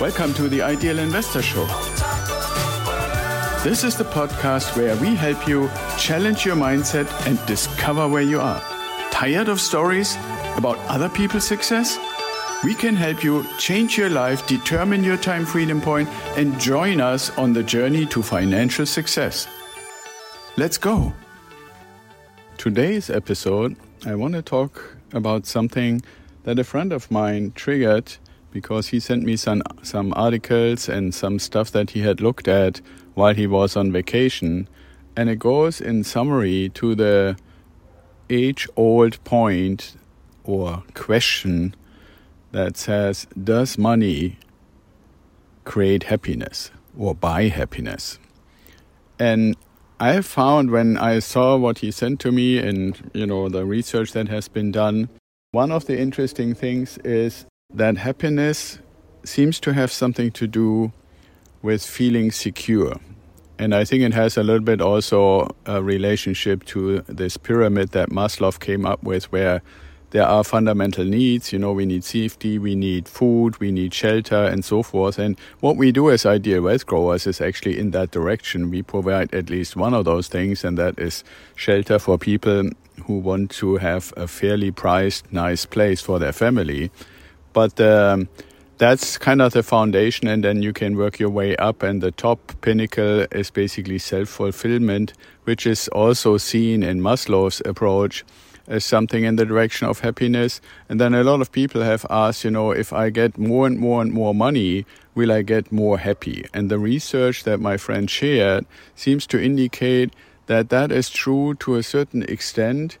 Welcome to the Ideal Investor Show. This is the podcast where we help you challenge your mindset and discover where you are. Tired of stories about other people's success? We can help you change your life, determine your time freedom point, and join us on the journey to financial success. Let's go. Today's episode, I want to talk about something that a friend of mine triggered because he sent me some some articles and some stuff that he had looked at while he was on vacation. And it goes in summary to the age old point or question that says does money create happiness or buy happiness? And I found when I saw what he sent to me and you know the research that has been done one of the interesting things is that happiness seems to have something to do with feeling secure. And I think it has a little bit also a relationship to this pyramid that Maslow came up with, where there are fundamental needs. You know, we need safety, we need food, we need shelter, and so forth. And what we do as ideal wealth growers is actually in that direction. We provide at least one of those things, and that is shelter for people who want to have a fairly priced, nice place for their family. But um, that's kind of the foundation, and then you can work your way up. And the top pinnacle is basically self fulfillment, which is also seen in Maslow's approach as something in the direction of happiness. And then a lot of people have asked, you know, if I get more and more and more money, will I get more happy? And the research that my friend shared seems to indicate that that is true to a certain extent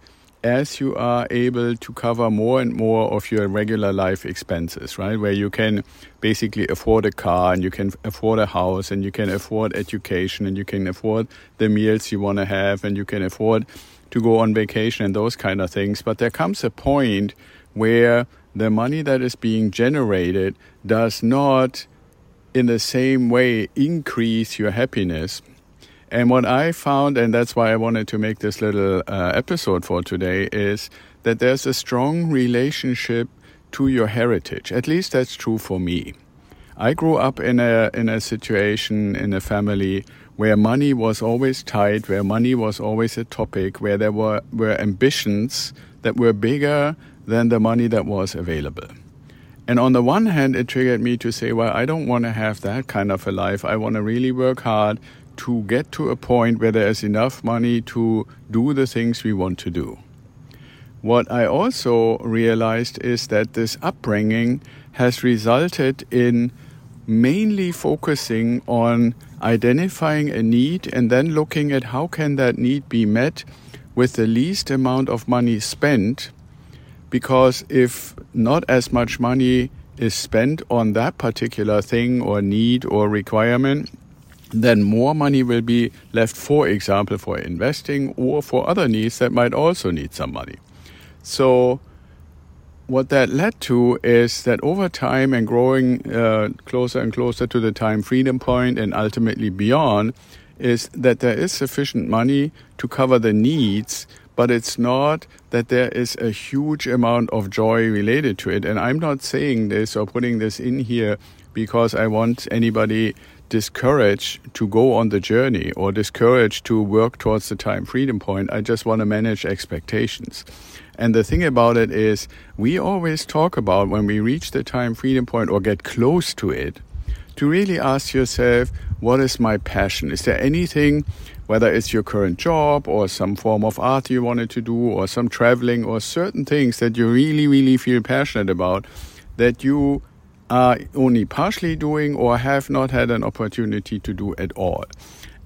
as you are able to cover more and more of your regular life expenses, right? Where you can basically afford a car and you can afford a house and you can afford education and you can afford the meals you want to have and you can afford to go on vacation and those kind of things. But there comes a point where the money that is being generated does not in the same way increase your happiness and what I found, and that's why I wanted to make this little uh, episode for today, is that there's a strong relationship to your heritage. At least that's true for me. I grew up in a in a situation in a family where money was always tight, where money was always a topic, where there were, were ambitions that were bigger than the money that was available. And on the one hand, it triggered me to say, well, I don't want to have that kind of a life. I want to really work hard to get to a point where there is enough money to do the things we want to do. What I also realized is that this upbringing has resulted in mainly focusing on identifying a need and then looking at how can that need be met with the least amount of money spent because if not as much money is spent on that particular thing or need or requirement then more money will be left, for example, for investing or for other needs that might also need some money. So, what that led to is that over time and growing uh, closer and closer to the time freedom point and ultimately beyond, is that there is sufficient money to cover the needs, but it's not that there is a huge amount of joy related to it. And I'm not saying this or putting this in here because I want anybody discouraged to go on the journey or discouraged to work towards the time freedom point. I just want to manage expectations. And the thing about it is, we always talk about when we reach the time freedom point or get close to it, to really ask yourself, what is my passion? Is there anything, whether it's your current job or some form of art you wanted to do or some traveling or certain things that you really, really feel passionate about, that you are only partially doing or have not had an opportunity to do at all.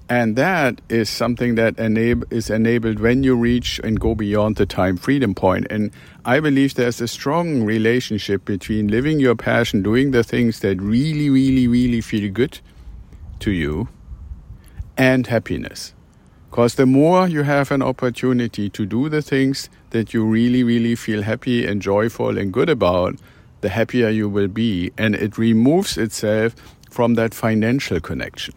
And that is something that enable, is enabled when you reach and go beyond the time freedom point. And I believe there's a strong relationship between living your passion, doing the things that really, really, really feel good to you, and happiness. Because the more you have an opportunity to do the things that you really, really feel happy and joyful and good about, the happier you will be. And it removes itself from that financial connection.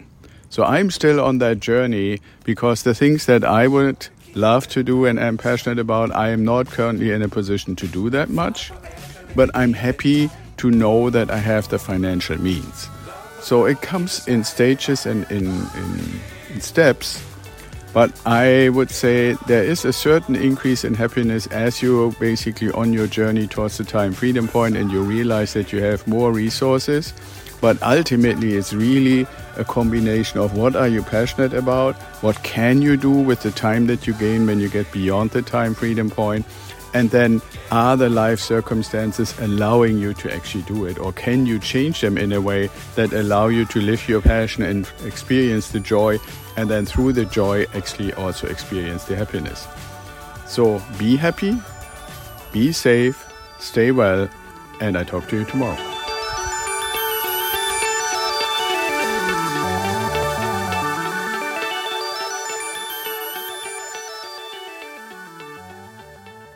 So I'm still on that journey because the things that I would love to do and am passionate about, I am not currently in a position to do that much. But I'm happy to know that I have the financial means. So it comes in stages and in, in, in steps. But I would say there is a certain increase in happiness as you're basically on your journey towards the time freedom point and you realize that you have more resources. But ultimately, it's really a combination of what are you passionate about, what can you do with the time that you gain when you get beyond the time freedom point, and then are the life circumstances allowing you to actually do it? Or can you change them in a way that allow you to live your passion and experience the joy and then through the joy actually also experience the happiness? So be happy be safe stay well and i talk to you tomorrow